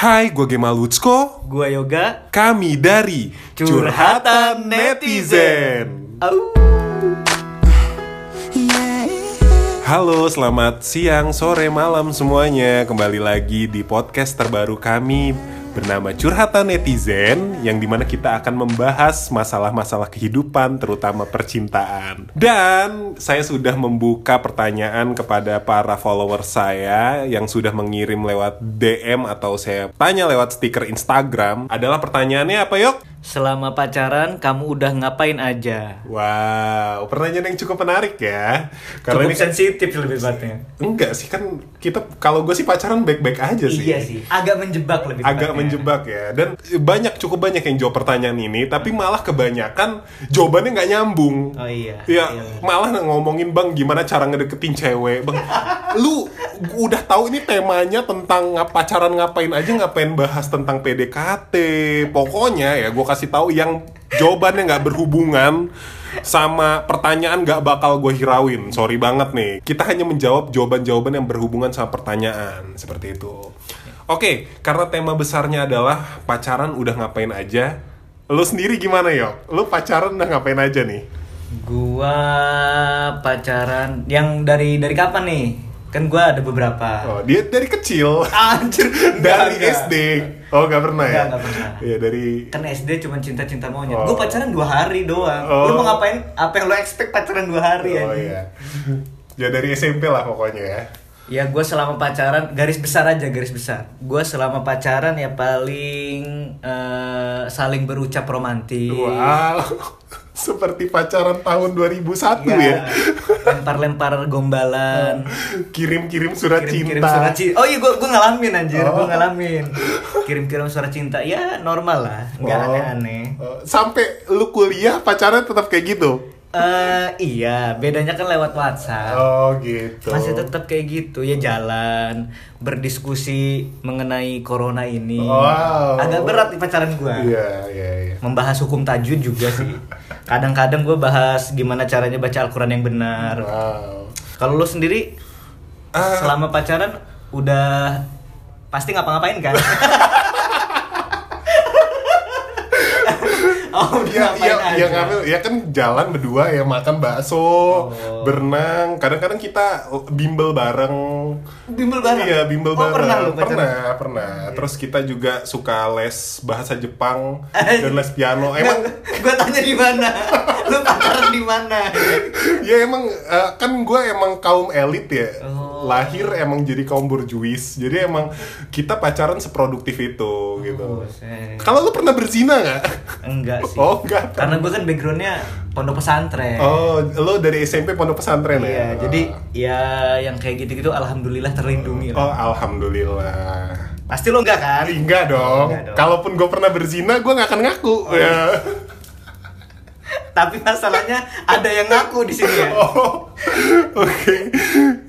Hai, gue Gema Lutsko. Gua Yoga. Kami dari Curhatan Netizen. Halo, selamat siang, sore, malam semuanya. Kembali lagi di podcast terbaru kami bernama Curhatan Netizen yang di mana kita akan membahas masalah-masalah kehidupan terutama percintaan. Dan saya sudah membuka pertanyaan kepada para follower saya yang sudah mengirim lewat DM atau saya tanya lewat stiker Instagram. Adalah pertanyaannya apa yuk? Selama pacaran kamu udah ngapain aja? Wow, pertanyaan yang cukup menarik ya. Cukup ini kan- sensitif lebih tepatnya. enggak sih kan kita kalau gue sih pacaran baik-baik aja sih. Iya sih. Agak menjebak lebih agak tepatnya. menjebak ya dan banyak cukup banyak yang jawab pertanyaan ini tapi malah kebanyakan jawabannya nggak nyambung Oh iya. ya Iya. malah ngomongin bang gimana cara ngedeketin cewek bang lu udah tahu ini temanya tentang ngap- pacaran ngapain aja ngapain bahas tentang PDKT pokoknya ya gue kasih tahu yang jawabannya nggak berhubungan sama pertanyaan nggak bakal gue hirauin sorry banget nih kita hanya menjawab jawaban-jawaban yang berhubungan sama pertanyaan seperti itu Oke, karena tema besarnya adalah pacaran udah ngapain aja. Lu sendiri gimana, Yok? Lu pacaran udah ngapain aja nih? Gua pacaran yang dari dari kapan nih? Kan gua ada beberapa. Oh, dia dari kecil. Anjir, dari enggak, enggak. SD. Oh, gak pernah ya? Enggak, enggak pernah. Iya, dari Kan SD cuma cinta-cinta monyet. Oh. Gue pacaran dua hari doang. Oh. Lu mau ngapain? Apa yang lu expect pacaran dua hari Oh anjing? iya. Ya dari SMP lah pokoknya ya. Ya gue selama pacaran garis besar aja garis besar. Gue selama pacaran ya paling eh, saling berucap romantis. Wow. Seperti pacaran tahun 2001 ya. Lempar-lempar gombalan. Kirim-kirim surat Kirim-kirim cinta. surat cinta. Oh iya gue gue ngalamin anjir, Oh. gue ngalamin. Kirim-kirim surat cinta. Ya normal lah, nggak Oh. aneh-aneh. Oh, Sampai lu kuliah pacaran tetap kayak gitu. Eh iya, bedanya kan lewat WhatsApp. Oh, gitu. Masih tetap kayak gitu ya jalan berdiskusi mengenai corona ini. Wow. Agak berat nih pacaran gua. Iya, iya, iya. Membahas hukum tajwid juga sih. Kadang-kadang gua bahas gimana caranya baca Al-Qur'an yang benar. Wow. Kalau lu sendiri Ah. selama pacaran udah pasti ngapa-ngapain kan? oh, Iya, iya, aja. iya ngambil, ya kan jalan berdua ya makan bakso, Oh. berenang. Kadang-kadang kita bimbel bareng. Bimbel bareng? Iya, bimbel Oh, bareng. pernah lu pernah, pernah. Terus kita juga suka les bahasa Jepang dan les piano. Emang gue tanya di mana? Lu pacaran di mana? ya emang eh, kan gue emang kaum elit ya. Oh. Lahir emang jadi kaum burjuis. Jadi emang kita pacaran seproduktif itu gitu. buset. Kalau lu pernah berzina nggak? Enggak sih. Oh, enggak. Karena gue kan backgroundnya pondok pesantren. Oh, lo dari SMP pondok pesantren ya? Iya, jadi ya yang kayak gitu-gitu alhamdulillah terlindungi Oh, lah. alhamdulillah. Pasti lo enggak kan? Enggak dong. Enggak dong. Kalaupun gue pernah berzina, gue nggak akan ngaku. ya. Tapi masalahnya ada yang ngaku di sini ya. Oh, oke.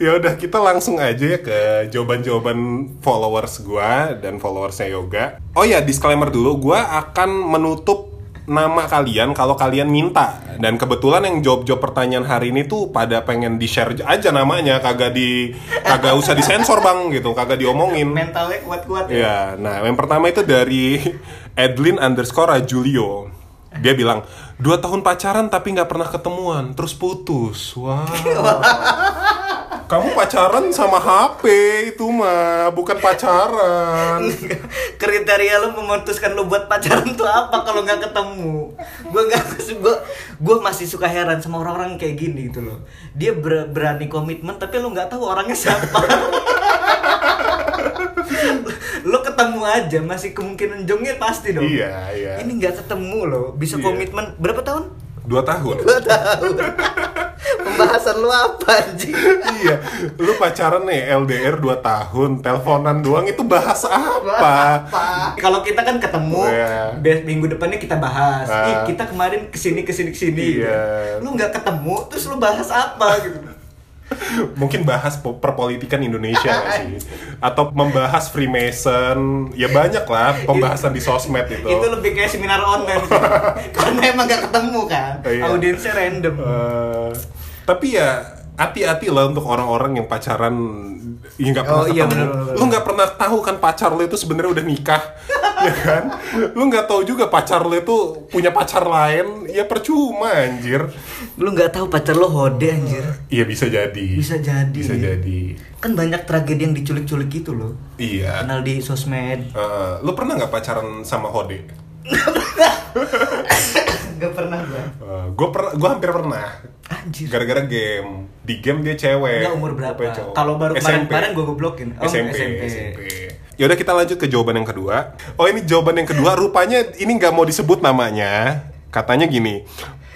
Ya udah kita langsung aja ya ke jawaban-jawaban followers gue dan followersnya Yoga. Oh ya, disclaimer dulu, gue akan menutup nama kalian kalau kalian minta dan kebetulan yang jawab-jawab pertanyaan hari ini tuh pada pengen di share aja namanya kagak di kagak usah disensor bang gitu kagak diomongin Mentalnya kuat-kuat ya. Iya, nah yang pertama itu dari Edlin underscore Julio. Dia bilang, dua tahun pacaran tapi nggak pernah ketemuan, terus putus. Wah. Kamu pacaran sama HP itu mah, bukan pacaran. Kriteria lo memutuskan lo buat pacaran tuh apa kalau nggak ketemu? Gue nggak gue gue masih suka heran sama orang-orang kayak gini gitu loh. Dia ber- berani komitmen tapi lo nggak tahu orangnya siapa. lo ketemu aja masih kemungkinan jongnya pasti dong. Iya, iya. Ini nggak ketemu loh. Bisa Iya. komitmen berapa tahun? Dua tahun. Dua tahun. Pembahasan lo apa anjing? iya, lu pacaran nih LDR 2 tahun, teleponan doang itu bahas apa? Kalau kita kan ketemu, Iya. be- minggu depannya kita bahas. Ah. Ih, kita kemarin ke sini ke sini ke sini. Iya. Lu nggak ketemu, terus lu bahas apa gitu? Mungkin bahas po- perpolitikan Indonesia sih? Atau membahas Freemason, ya banyak lah pembahasan di sosmed itu. Itu lebih kayak seminar online. sih. Karena emang nggak ketemu kan. Iya. Audiensnya random. Eh, tapi ya hati-hati lah untuk orang-orang yang pacaran ya nggak pernah Oh, iya, ketemu. bener, bener, bener. Lu nggak pernah tahu kan pacar lu itu sebenarnya udah nikah, ya kan? Lu nggak tahu juga pacar lu itu punya pacar lain, ya percuma anjir. Lu nggak tahu pacar lo hode anjir. Iya bisa jadi. Bisa jadi. Bisa jadi. Kan banyak tragedi yang diculik-culik gitu loh. Iya. Kenal di sosmed. Eh, lu pernah nggak pacaran sama Hode? Gak pernah gua. gue per, gue hampir pernah. Anjir. Gara-gara game. Di game dia cewek. Enggak umur berapa? Kalau baru kemarin-kemarin gua goblokin. Oh, SMP, SMP. SMP. Yaudah kita lanjut ke jawaban yang kedua. Oh ini jawaban yang kedua. Rupanya ini nggak mau disebut namanya. Katanya gini,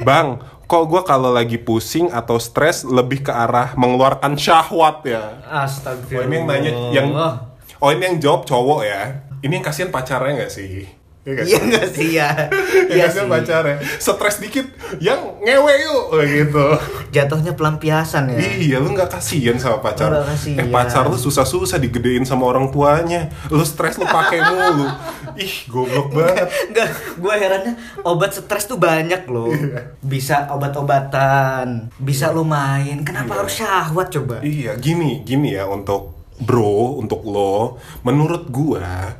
Bang, kok gue kalau lagi pusing atau stres lebih ke arah mengeluarkan syahwat ya? Oh Astagfirullah. ini yang nanya yang Oh ini yang jawab cowok ya. Ini yang kasihan pacarnya nggak sih? Iya nggak Iya sih? ya? Yang Iya kasihan sih. pacarnya. Stres dikit, yang ngewe yuk gitu. Jatuhnya pelampiasan ya. Iya, lu nggak kasihan sama pacar. Nggak kasihan. Eh pacar lu susah-susah digedein sama orang tuanya. Lu stres lu pakai mulu. Ih, goblok banget. Enggak, gue herannya obat stres tuh banyak loh. Iya. Bisa obat-obatan, bisa lo main. Kenapa Iya. harus syahwat coba? Iya, gini, gini ya untuk bro, untuk lo, menurut gua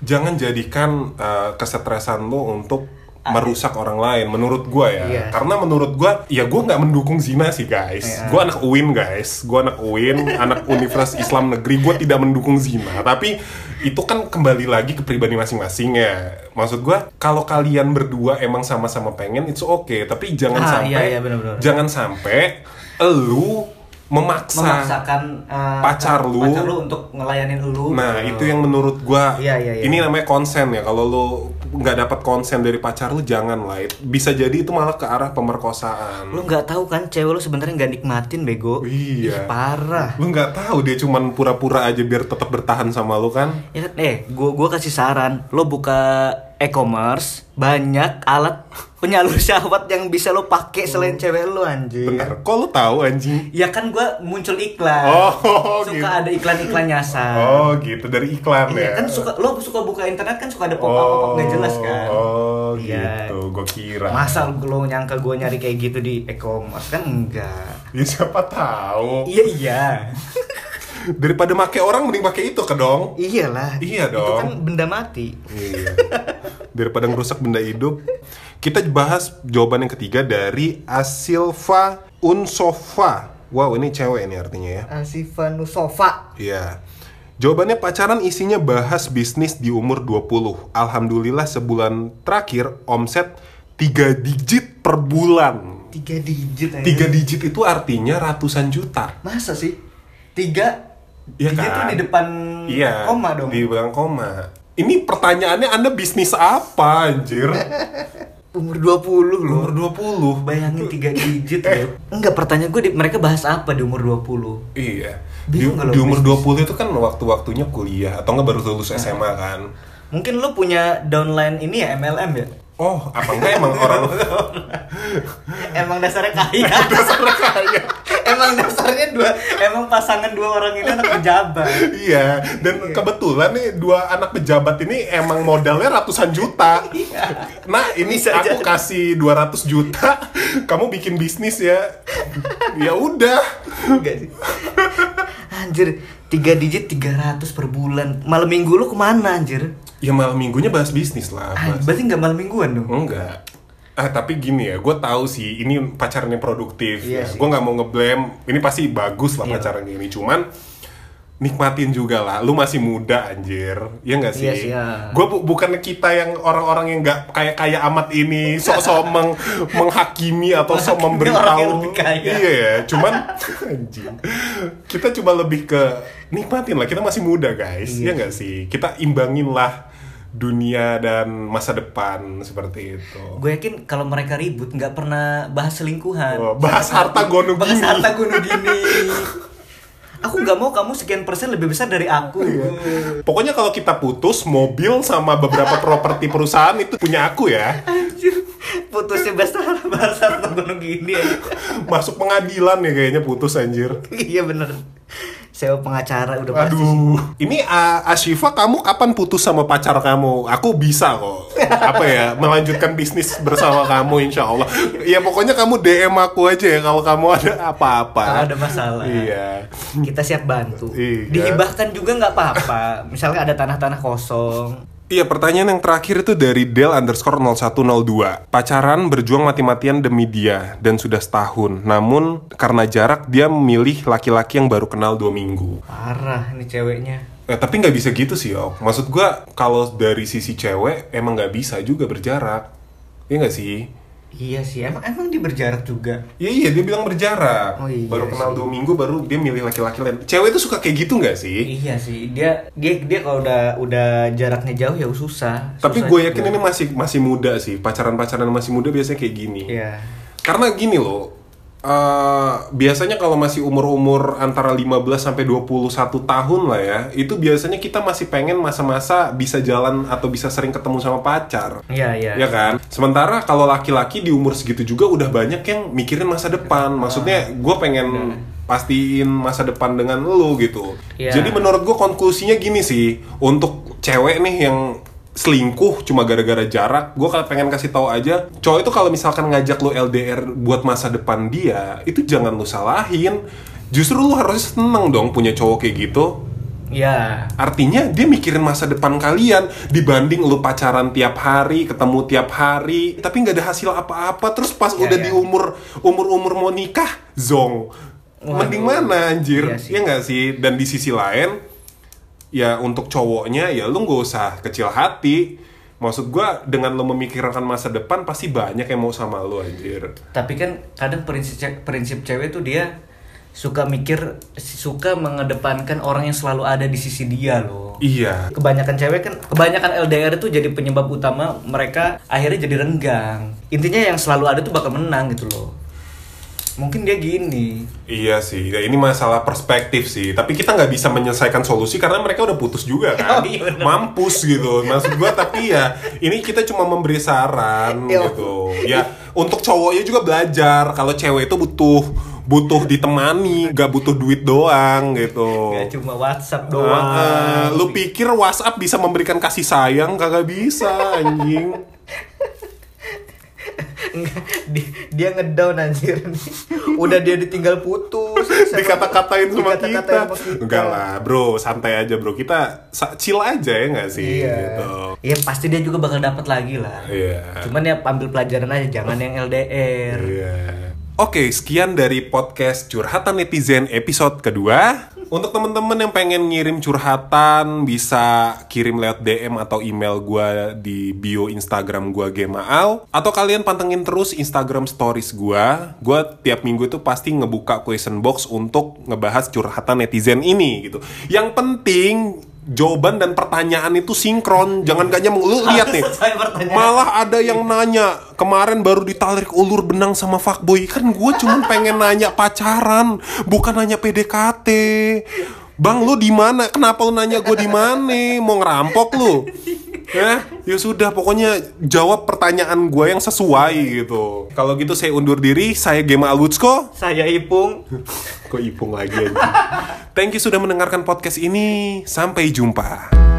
jangan jadikan uh, kesetresan lo untuk merusak orang lain menurut gua ya. Iya. karena menurut gua ya gua nggak mendukung zina sih guys. Iya. gua anak UIN guys. Gua anak UIN anak Universitas Islam Negeri. Gua tidak mendukung zina. Tapi itu kan kembali lagi ke pribadi masing-masing ya. Maksud gua kalau kalian berdua emang sama-sama pengen itu oke tapi jangan Ah, sampai iya, iya, benar-benar. jangan sampai elu memaksa Memaksakan eh, pacar lu. pacar lu untuk ngelayanin lu. Nah, gitu. itu yang menurut gua Iya, iya, iya. ini namanya konsen ya. Kalau lu nggak dapat konsen dari pacar lu jangan lah. Bisa jadi itu malah ke arah pemerkosaan. lu nggak tahu kan cewek lu sebenarnya nggak nikmatin bego. Iya. Ih, parah. Lu nggak tahu dia cuman pura-pura aja biar tetap bertahan sama lu kan? Ya eh, gua gua kasih saran, lo buka e-commerce, banyak alat penyalur syahwat yang bisa lo pakai selain cewek lo anjir. Bentar, kok lu tahu anjing? Ya kan gua muncul iklan. Oh, suka gitu. ada iklan-iklan nyasar. Oh, gitu dari iklan Iya ya. kan suka lo suka buka internet kan suka ada pop-up pop-up nggak jelas kan. Oh, Iya. gitu. Gua kira. Masa lo nyangka gue nyari kayak gitu di e-commerce kan enggak. Ya siapa tahu. Iya iya. Daripada make orang mending pakai itu ke dong. Iyalah. Iya Itu dong. kan benda mati. Iya. Daripada ngerusak benda hidup. Kita bahas jawaban yang ketiga dari Asilva Unsofa. Wow, ini cewek ini artinya ya. Asifa Nusofa. Iya. Jawabannya pacaran isinya bahas bisnis di umur 20. Alhamdulillah sebulan terakhir omset 3 digit per bulan. Tiga digit aja. 3 digit itu artinya ratusan juta. Masa sih? Tiga? Iya Tiga kan? tuh di depan Iya. koma dong. Di belakang koma. Ini pertanyaannya Anda bisnis apa anjir? Umur 20 loh. Umur 20. Bayangin tiga digit loh. Enggak, pertanyaan gue di, mereka bahas apa di umur 20? Iya. Di, Bingung kalau di umur bisnis. 20 itu kan waktu-waktunya kuliah atau nggak baru lulus SMA kan. Mungkin lo punya downline ini ya MLM ya? Oh, apa enggak emang orang Emang dasarnya kaya. dasarnya kaya. Emang dasarnya dua, emang pasangan dua orang ini anak pejabat. Iya, dan kebetulan nih dua anak pejabat ini emang modalnya ratusan juta. Nah, ini Bisa aku jadi. kasih 200 juta, kamu bikin bisnis ya. Ya udah. Enggak sih. Anjir, tiga digit 300 per bulan. Malam minggu lu ke mana anjir? Ya malam minggunya bahas bisnis lah. Ah, bahas- berarti nggak malam mingguan dong? Enggak. Ah tapi gini ya, gue tahu sih ini pacarnya produktif. Iya ya. Gue nggak mau ngeblame. Ini pasti bagus lah Iya. pacaran ini. Cuman nikmatin juga lah. Lu masih muda anjir. Ya nggak sih? Iya sih, ya. Gue bukan kita yang orang-orang yang nggak kayak kaya amat ini sok-sok meng- menghakimi atau sok memberitahu. Iya ya. Cuman anjing. Kita coba lebih ke nikmatin lah. Kita masih muda guys. Iya Ya nggak sih? Kita imbangin lah dunia dan masa depan seperti itu. Gue yakin kalau mereka ribut nggak pernah bahas selingkuhan. Oh, bahas harta gono Bahas gini. harta gono gini. Aku nggak mau kamu sekian persen lebih besar dari aku. Pokoknya kalau kita putus, mobil sama beberapa properti perusahaan itu punya aku ya. Anjir, putusnya besar bahas harta gono gini. aja. Masuk pengadilan ya kayaknya putus anjir. iya bener. Sewa pengacara udah pasti. Aduh, ini A- Ashifa kamu kapan putus sama pacar kamu? Aku bisa kok. Apa ya, melanjutkan bisnis bersama kamu insya Allah. Ya pokoknya kamu DM aku aja ya kalau kamu ada Kalau apa-apa. ada masalah. Iya. Kita siap bantu. Iya. Dihibahkan juga nggak apa-apa. Misalnya ada tanah-tanah kosong. Iya, pertanyaan yang terakhir itu dari Del underscore 0102. Pacaran berjuang mati-matian demi dia dan sudah setahun. Namun karena jarak dia memilih laki-laki yang baru kenal dua minggu. Parah nih ceweknya. Eh, tapi nggak bisa gitu sih, Ok. Maksud gua kalau dari sisi cewek emang nggak bisa juga berjarak. Iya nggak sih? Iya sih, emang emang dia berjarak juga. Iya iya dia bilang berjarak. Oh, iya baru kenal sih. dua minggu baru dia milih laki-laki lain. Cewek itu suka kayak gitu nggak sih? Iya sih, dia dia dia kalau udah udah jaraknya jauh ya susah. Tapi gue juga. yakin ini masih masih muda sih. Pacaran-pacaran masih muda biasanya kayak gini. Iya. Karena gini loh. Eh, biasanya kalau masih umur-umur antara 15 sampai 21 tahun lah ya, itu biasanya kita masih pengen masa-masa bisa jalan atau bisa sering ketemu sama pacar. Iya, iya. Ya kan? Sementara kalau laki-laki di umur segitu juga udah banyak yang mikirin masa depan. Maksudnya gue pengen pastiin masa depan dengan lu gitu. Iya. Jadi menurut gue konklusinya gini sih, untuk cewek nih yang selingkuh cuma gara-gara jarak, gue pengen kasih tahu aja, cowok itu kalau misalkan ngajak lu LDR buat masa depan dia, itu jangan lu salahin. Justru lu harus seneng dong punya cowok kayak gitu. Iya. Artinya dia mikirin masa depan kalian dibanding lu pacaran tiap hari, ketemu tiap hari, tapi nggak ada hasil apa-apa. Terus pas Iya, udah iya. di umur umur umur mau nikah, zong. Waduh. Mending mana anjir? Iya sih. ya nggak sih? Dan di sisi lain, ya untuk cowoknya ya lu nggak usah kecil hati. Maksud gua dengan lu memikirkan masa depan pasti banyak yang mau sama lu anjir. Tapi kan kadang prinsip prinsip cewek tuh dia suka mikir suka mengedepankan orang yang selalu ada di sisi dia loh. Iya. Kebanyakan cewek kan kebanyakan LDR itu jadi penyebab utama mereka akhirnya jadi renggang. Intinya yang selalu ada tuh bakal menang gitu loh. Mungkin dia gini. Iya sih, ya, ini masalah perspektif sih. Tapi kita nggak bisa menyelesaikan solusi karena mereka udah putus juga kan, Oh, iya mampus gitu. Maksud gua tapi ya ini kita cuma memberi saran Iya. gitu. Ya untuk cowoknya juga belajar kalau cewek itu butuh butuh ditemani, gak butuh duit doang gitu. Gak cuma WhatsApp doang. ah, lu pikir WhatsApp bisa memberikan kasih sayang? Kagak bisa anjing. Dia, dia ngedown anjir Udah dia ditinggal putus Dikata-katain sama dikata-katain kita. sama kita. Enggak lah, bro, santai aja, bro. Kita chill aja ya nggak sih? Iya. Gitu. Iya pasti dia juga bakal dapat lagi lah. Iya. Cuman ya ambil pelajaran aja, jangan yang LDR. Iya. Oke, sekian dari podcast Curhatan Netizen episode kedua. Untuk temen-temen yang pengen ngirim curhatan, bisa kirim lewat DM atau email gua di bio Instagram gua Gemaal. Atau kalian pantengin terus Instagram stories gua. Gua tiap minggu itu pasti ngebuka question box untuk ngebahas curhatan netizen ini gitu. Yang penting jawaban dan pertanyaan itu sinkron, jangan gak nyambung. Lu lihat nih, malah ada yang nanya kemarin baru ditarik ulur benang sama fuckboy. Kan gue cuma pengen nanya pacaran bukan nanya PDKT bang lu di mana? Kenapa lu nanya gue di mana? Mau ngerampok lu ya ya sudah pokoknya jawab pertanyaan gue yang sesuai gitu. Kalau gitu saya undur diri saya Gema Alutsko. Saya Ipung. kok ipung lagi thank you sudah mendengarkan podcast ini. Sampai jumpa